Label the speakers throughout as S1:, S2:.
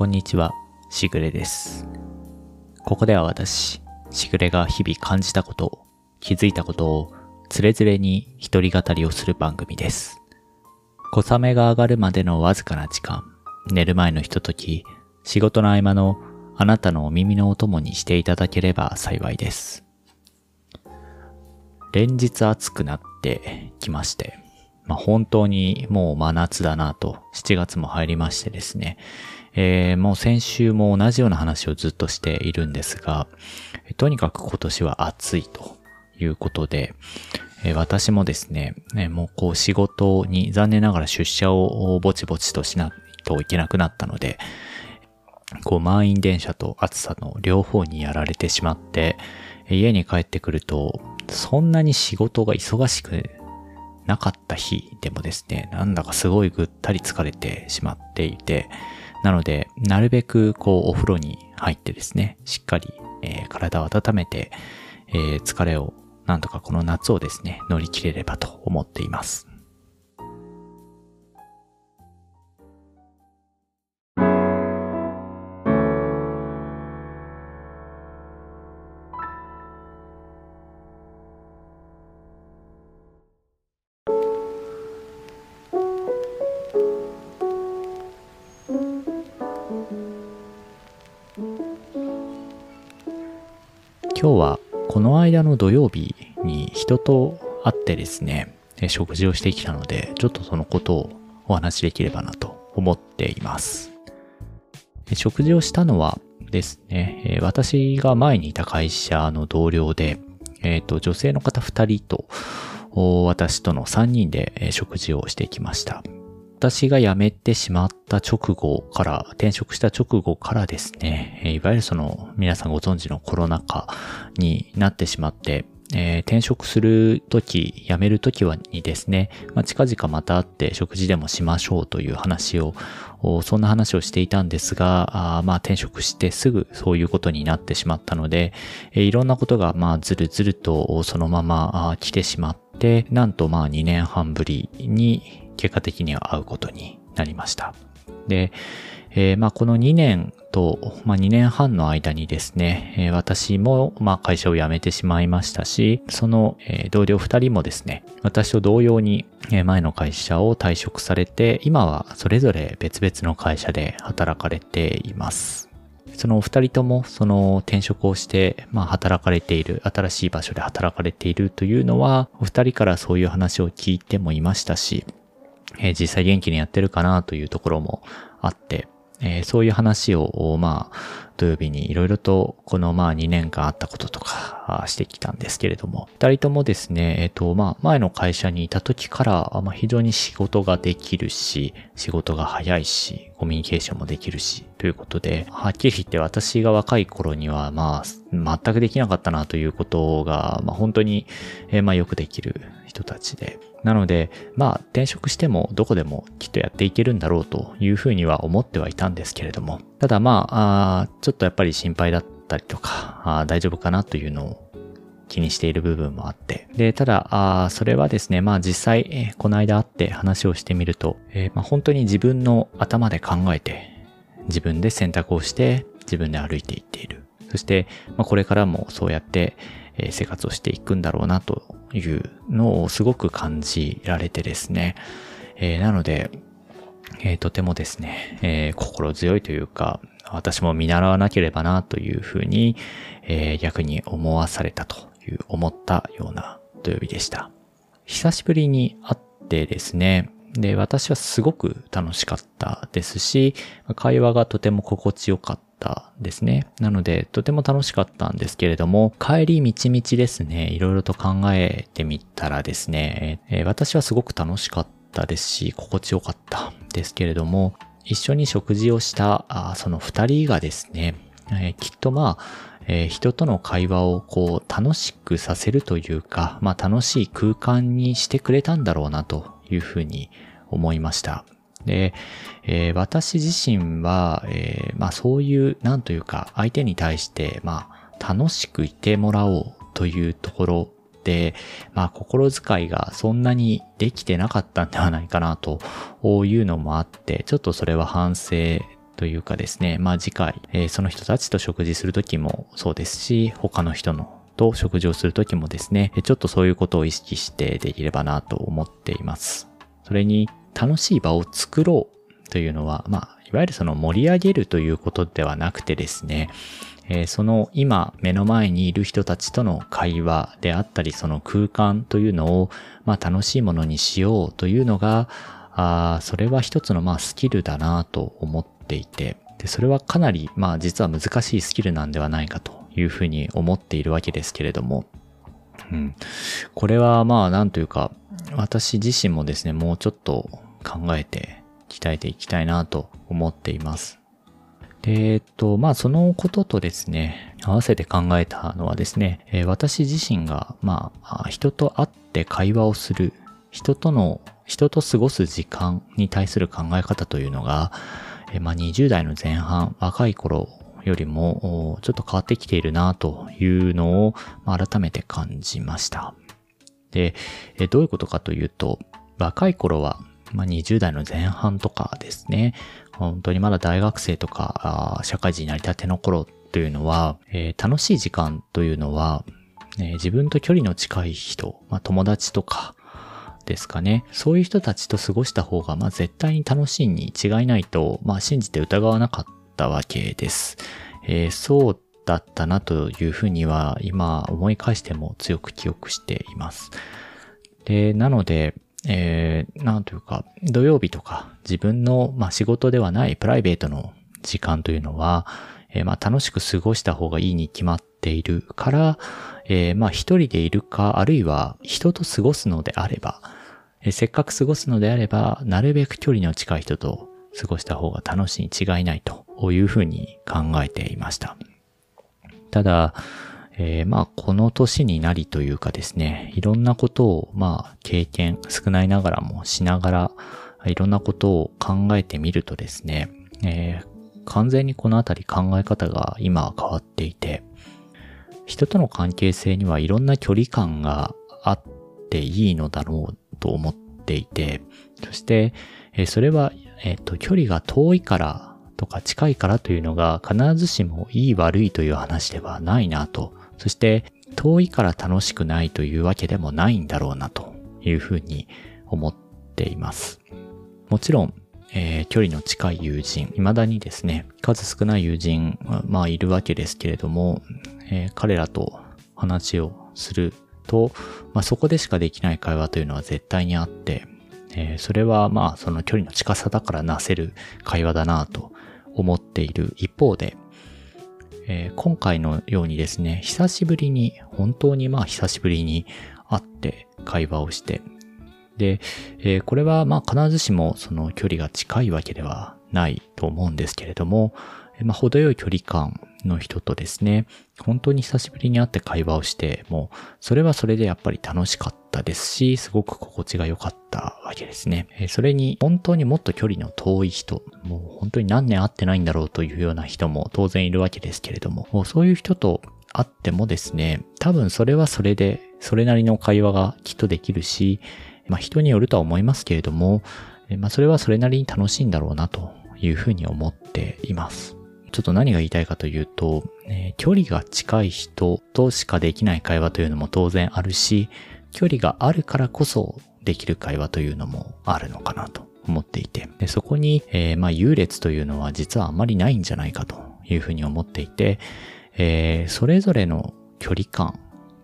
S1: こんにちは、しぐれです。ここでは私、しぐれが日々感じたこと、気づいたことを、つれづれに一人語りをする番組です。小雨が上がるまでのわずかな時間、寝る前のひととき、仕事の合間のあなたのお耳のお供にしていただければ幸いです。連日暑くなってきまして、まあ、本当にもう真夏だなと、7月も入りましてですね、えーもう先週も同じような話をずっとしているんですが、とにかく今年は暑いということで、えー私もですね、ねもうこう仕事に残念ながら出社をぼちぼちとしないといけなくなったので、こう満員電車と暑さの両方にやられてしまって、家に帰ってくると、そんなに仕事が忙しくなかった日でもですね、なんだかすごいぐったり疲れてしまっていて、なので、なるべくこうお風呂に入ってですね、しっかり、えー体を温めて、えー疲れをなんとかこの夏をですね、乗り切れればと思っています。今日はこの間の土曜日に人と会ってですね、食事をしてきたので、ちょっとそのことをお話しできればなと思っています。食事をしたのはですね、私が前にいた会社の同僚で、えっ、と、女性の方2人と、私との3人で食事をしてきました。私が辞めてしまった直後から、転職した直後からですね、いわゆるその皆さんご存知のコロナ禍になってしまって、えー転職するとき、辞めるときはにですね、まあ、近々また会って食事でもしましょうという話を、そんな話をしていたんですが、あまあ転職してすぐそういうことになってしまったので、えーいろんなことがまあずるずるとそのまま来てしまって、なんとまあ2年半ぶりに結果的には会うことになりました。で、えーまあこの2年と、まあ2年半の間にですね、私もまあ会社を辞めてしまいましたし、その、同僚2人もですね、私と同様に前の会社を退職されて、今はそれぞれ別々の会社で働かれています。そのお二人ともその転職をして、まあ働かれている、新しい場所で働かれているというのは、お二人からそういう話を聞いてもいましたし、えー実際元気にやってるかなというところもあって、えーそういう話を、まあ、土曜日にいろいろと、このまあ2年間あったこととかしてきたんですけれども、二人ともですね、えっ、と、まあ、前の会社にいた時から、非常に仕事ができるし、仕事が早いし、コミュニケーションもできるし、ということで、はっきり言って私が若い頃には、まあ、全くできなかったなということが、まあ、本当に、まあ、よくできる人たちで、なので、まあ、転職してもどこでもきっとやっていけるんだろうというふうには思ってはいたんですけれども、ただまあ、あーちょっとやっぱり心配だったりとか、あ大丈夫かなというのを気にしている部分もあって。で、ただ、あそれはですね、まあ実際、えーこの間会って話をしてみると、えーまあ本当に自分の頭で考えて、自分で選択をして、自分で歩いていっている。そして、まあこれからもそうやって、えー生活をしていくんだろうなというのをすごく感じられてですね。えーなので、えーとてもですね、えー心強いというか、私も見習わなければなというふうに、えー逆に思わされたという、思ったような土曜日でした。久しぶりに会ってですね、で、私はすごく楽しかったですし、会話がとても心地よかったですね。なので、とても楽しかったんですけれども、帰り道々ですね、いろいろと考えてみたらですね、えー私はすごく楽しかったですし、心地よかったですけれども、一緒に食事をした、あその二人がですね、えーきっとまあ、えー人との会話をこう楽しくさせるというか、まあ楽しい空間にしてくれたんだろうなというふうに思いました。で、えー私自身は、えーまあそういう、なんというか、相手に対して、まあ楽しくいてもらおうというところ、まあ心遣いがそんなにできてなかったんではないかなというのもあって、ちょっとそれは反省というかですね、まあ次回、えー、その人たちと食事するときもそうですし、他の人のと食事をするときもですね、ちょっとそういうことを意識してできればなと思っています。それに楽しい場を作ろうというのは、まあ、いわゆるその盛り上げるということではなくてですね、えー、その今目の前にいる人たちとの会話であったり、その空間というのを、まあ、楽しいものにしようというのが、あそれは一つのまあスキルだなと思っていて、で、それはかなりまあ実は難しいスキルなんではないかというふうに思っているわけですけれども、うん。これはまあなんというか、私自身もですね、もうちょっと考えて鍛えていきたいなと思っています。で、えっと、まあそのこととですね、合わせて考えたのはですね、えー、私自身が、まあ、人と会って会話をする、人との、人と過ごす時間に対する考え方というのが、えー、まあ20代の前半、若い頃よりもちょっと変わってきているなというのをま改めて感じました。で、どういうことかというと、若い頃は、まあ、20代の前半とかですね、本当にまだ大学生とか社会人になりたての頃というのは、えー、楽しい時間というのは、えー、自分と距離の近い人、まあ、友達とかですかね。そういう人たちと過ごした方が、まあ、絶対に楽しいに違いないと、まあ、信じて疑わなかったわけです。えー、そうだったなというふうには今思い返しても強く記憶しています。で、なので、えー、なんというか、土曜日とか自分の、まあ、仕事ではないプライベートの時間というのは、えー、まあ、楽しく過ごした方がいいに決まっているから、えー、まあ、一人でいるか、あるいは人と過ごすのであれば、えー、せっかく過ごすのであれば、なるべく距離の近い人と過ごした方が楽しいに違いないというふうに考えていました。ただ、えー、まあ、この年になりというかですね、いろんなことを、まあ、経験、少ないながらもしながら、いろんなことを考えてみるとですね、えー、完全にこのあたり考え方が今は変わっていて、人との関係性にはいろんな距離感があっていいのだろうと思っていて、そして、えー、それはえっ、と、距離が遠いからとか近いからというのが必ずしもいい悪いという話ではないなと。そして遠いから楽しくないというわけでもないんだろうなというふうに思っています。もちろん、えー、距離の近い友人、未だにですね、数少ない友人、まあいるわけですけれども、えー、彼らと話をすると、まあそこでしかできない会話というのは絶対にあって、えー、それはまあその距離の近さだからなせる会話だなと思っている一方で、えー、今回のようにですね、久しぶりに、本当にまあ久しぶりに会って会話をして、で、えー、これはまあ必ずしもその距離が近いわけではないと思うんですけれども、まあ、程よい距離感の人とですね、本当に久しぶりに会って会話をして、もう、それはそれでやっぱり楽しかったですし、すごく心地が良かったわけですね。それに、本当にもっと距離の遠い人、もう本当に何年会ってないんだろうというような人も当然いるわけですけれども、もうそういう人と会ってもですね、多分それはそれで、それなりの会話がきっとできるし、まあ人によるとは思いますけれども、まあそれはそれなりに楽しいんだろうなというふうに思っています。ちょっと何が言いたいかというと、えー、距離が近い人としかできない会話というのも当然あるし、距離があるからこそできる会話というのもあるのかなと思っていて、でそこに、えー、まあ優劣というのは実はあまりないんじゃないかというふうに思っていて、えー、それぞれの距離感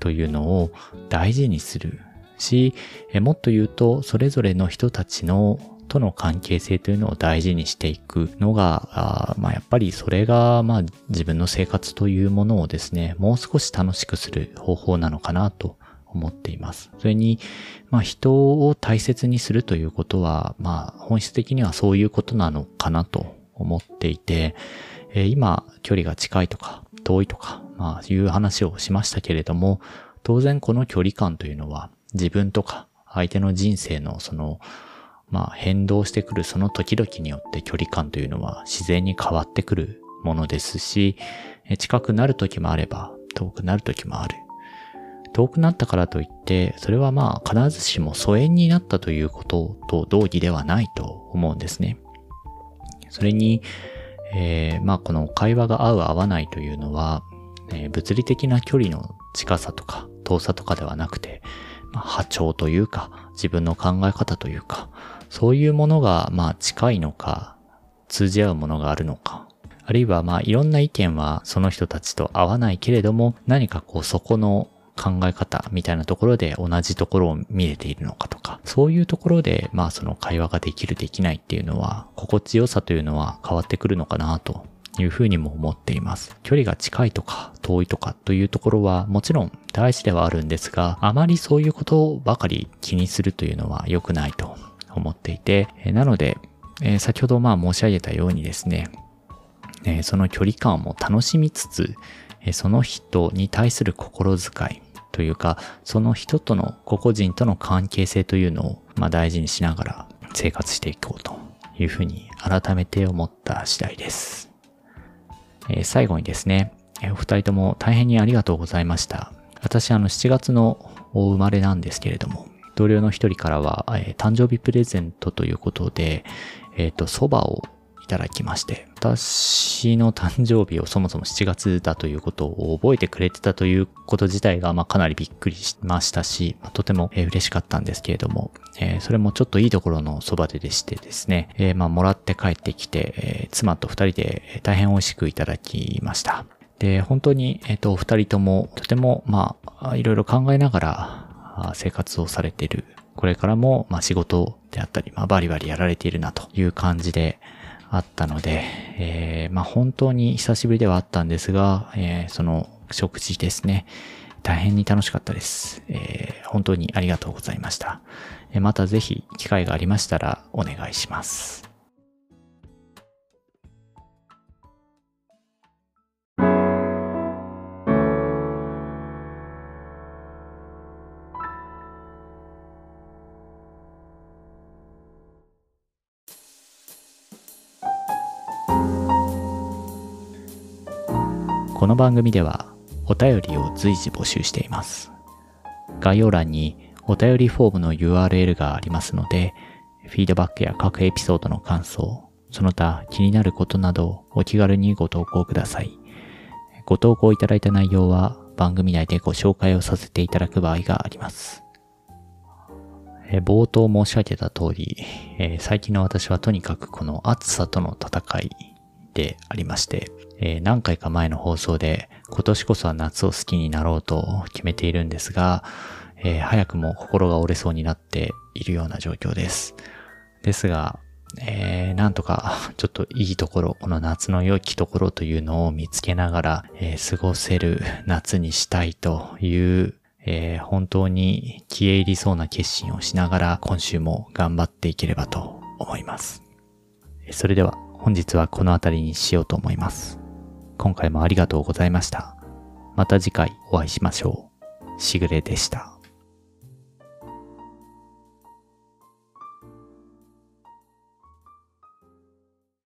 S1: というのを大事にするし、え、もっと言うと、それぞれの人たちのとの関係性というのを大事にしていくのが、まあ、やっぱりそれが、まあ、自分の生活というものをですね、もう少し楽しくする方法なのかなと思っています。それに、まあ、人を大切にするということは、まあ、本質的にはそういうことなのかなと思っていて、えー、今、距離が近いとか、遠いとか、まあ、いう話をしましたけれども、当然この距離感というのは、自分とか、相手の人生のその、まあ変動してくるその時々によって距離感というのは自然に変わってくるものですし、近くなる時もあれば遠くなる時もある。遠くなったからといって、それはまあ必ずしも疎遠になったということと同義ではないと思うんですね。それに、えー、まあこの会話が合う合わないというのは、えー、物理的な距離の近さとか遠さとかではなくて、まあ、波長というか自分の考え方というかそういうものがまあ近いのか通じ合うものがあるのか。あるいはまあいろんな意見はその人たちと合わないけれども何かこうそこの考え方みたいなところで同じところを見れているのかとか、そういうところで、まあその会話ができるできないっていうのは、心地よさというのは変わってくるのかなというふうにも思っています。距離が近いとか遠いとかというところはもちろん大事ではあるんですが、あまりそういうことばかり気にするというのは良くないと。思っていて、なので、え、先ほどまあ申し上げたようにですね、え、その距離感も楽しみつつ、え、その人に対する心遣いというか、その人との個々人との関係性というのを、まあ、大事にしながら生活していこうというふうに改めて思った次第です。え、最後にですね、え、お二人とも大変にありがとうございました。私あの7月の生まれなんですけれども、同僚の一人からは、えー、誕生日プレゼントということで、えっ、ー、と、蕎麦をただきまして、私の誕生日をそもそも7月だということを覚えてくれてたということ自体が、まあ、かなりびっくりしましたし、まあ、とても、えー、嬉しかったんですけれども、えー、それもちょっといいところのそばででしてですね、えー、まあ、もらって帰ってきて、えー、妻と二人で大変美味しくいただきました。で、本当に、えっ、と、お二人とも、とても、まあ、いろいろ考えながら、生活をされている。これからも、まあ、仕事であったり、まあ、バリバリやられているなという感じで、あったので、えー、まあ本当に久しぶりではあったんですが、えー、その食事ですね。大変に楽しかったです。えー、本当にありがとうございました。またぜひ機会がありましたらお願いします。この番組ではお便りを随時募集しています。概要欄にお便りフォームの URL がありますので、フィードバックや各エピソードの感想、その他気になることなどお気軽にご投稿ください。ご投稿いただいた内容は番組内でご紹介をさせていただく場合があります。冒頭申し上げた通り、え最近の私はとにかくこの暑さとの戦いでありまして、えー、何回か前の放送で今年こそは夏を好きになろうと決めているんですが、えー、早くも心が折れそうになっているような状況です。ですが、えー、なんとかちょっといいところ、この夏の良きところというのを見つけながら、えー、過ごせる夏にしたいという、えー、本当に消え入りそうな決心をしながら今週も頑張っていければと思います。それでは本日はこの辺りにしようと思います。今回もありがとうございました。また次回お会いしましょう。しぐれでした。